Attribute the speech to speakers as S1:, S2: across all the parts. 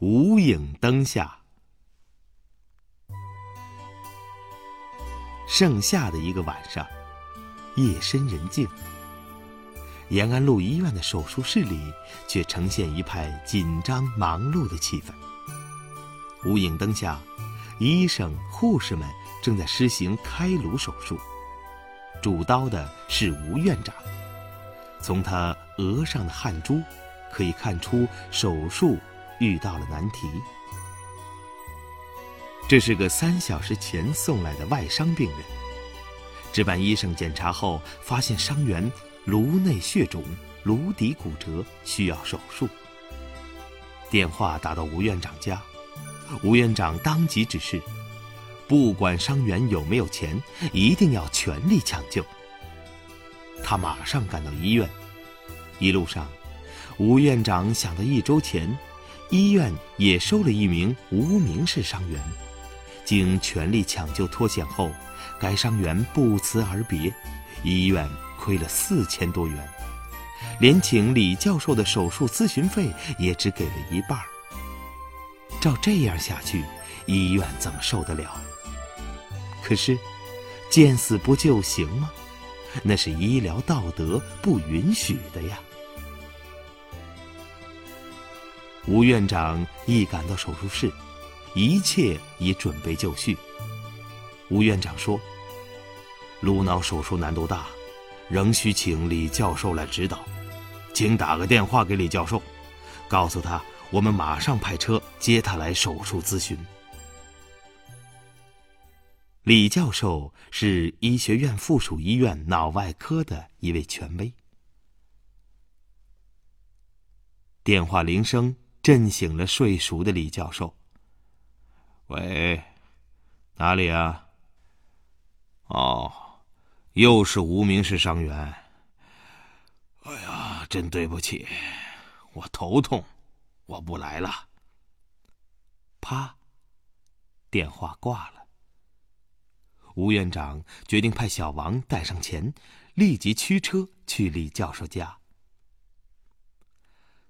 S1: 无影灯下。盛夏的一个晚上，夜深人静，延安路医院的手术室里却呈现一派紧张忙碌的气氛。无影灯下，医生、护士们正在施行开颅手术。主刀的是吴院长，从他额上的汗珠，可以看出手术遇到了难题。这是个三小时前送来的外伤病人。值班医生检查后发现伤员颅内血肿、颅底骨折，需要手术。电话打到吴院长家，吴院长当即指示：不管伤员有没有钱，一定要全力抢救。他马上赶到医院，一路上，吴院长想到一周前，医院也收了一名无名氏伤员。经全力抢救脱险后，该伤员不辞而别，医院亏了四千多元，连请李教授的手术咨询费也只给了一半。照这样下去，医院怎么受得了？可是，见死不救行吗？那是医疗道德不允许的呀。吴院长一赶到手术室。一切已准备就绪。吴院长说：“颅脑手术难度大，仍需请李教授来指导，请打个电话给李教授，告诉他我们马上派车接他来手术咨询。”李教授是医学院附属医院脑外科的一位权威。电话铃声震醒了睡熟的李教授。
S2: 喂，哪里啊？哦，又是无名氏伤员。哎呀，真对不起，我头痛，我不来了。
S1: 啪，电话挂了。吴院长决定派小王带上钱，立即驱车去李教授家。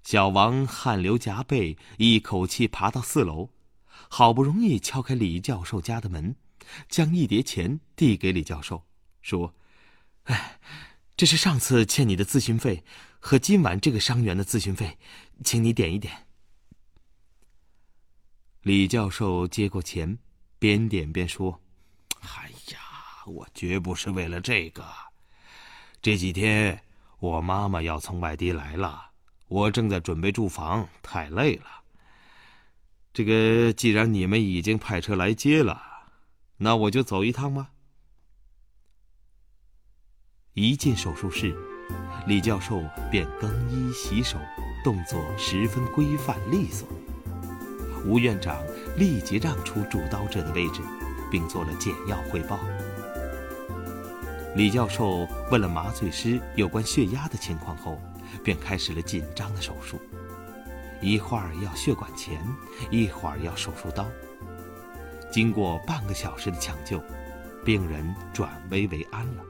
S1: 小王汗流浃背，一口气爬到四楼。好不容易敲开李教授家的门，将一叠钱递给李教授，说：“哎，这是上次欠你的咨询费和今晚这个伤员的咨询费，请你点一点。”李教授接过钱，边点边说：“
S2: 哎呀，我绝不是为了这个。这几天我妈妈要从外地来了，我正在准备住房，太累了。”这个，既然你们已经派车来接了，那我就走一趟吧。
S1: 一进手术室，李教授便更衣洗手，动作十分规范利索。吴院长立即让出主刀者的位置，并做了简要汇报。李教授问了麻醉师有关血压的情况后，便开始了紧张的手术。一会儿要血管钳，一会儿要手术刀。经过半个小时的抢救，病人转危为安了。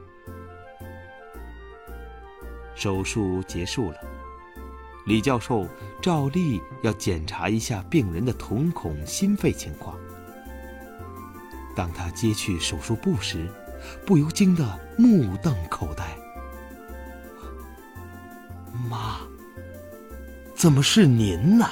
S1: 手术结束了，李教授照例要检查一下病人的瞳孔、心肺情况。当他揭去手术布时，不由惊得目瞪口呆。妈。怎么是您呢？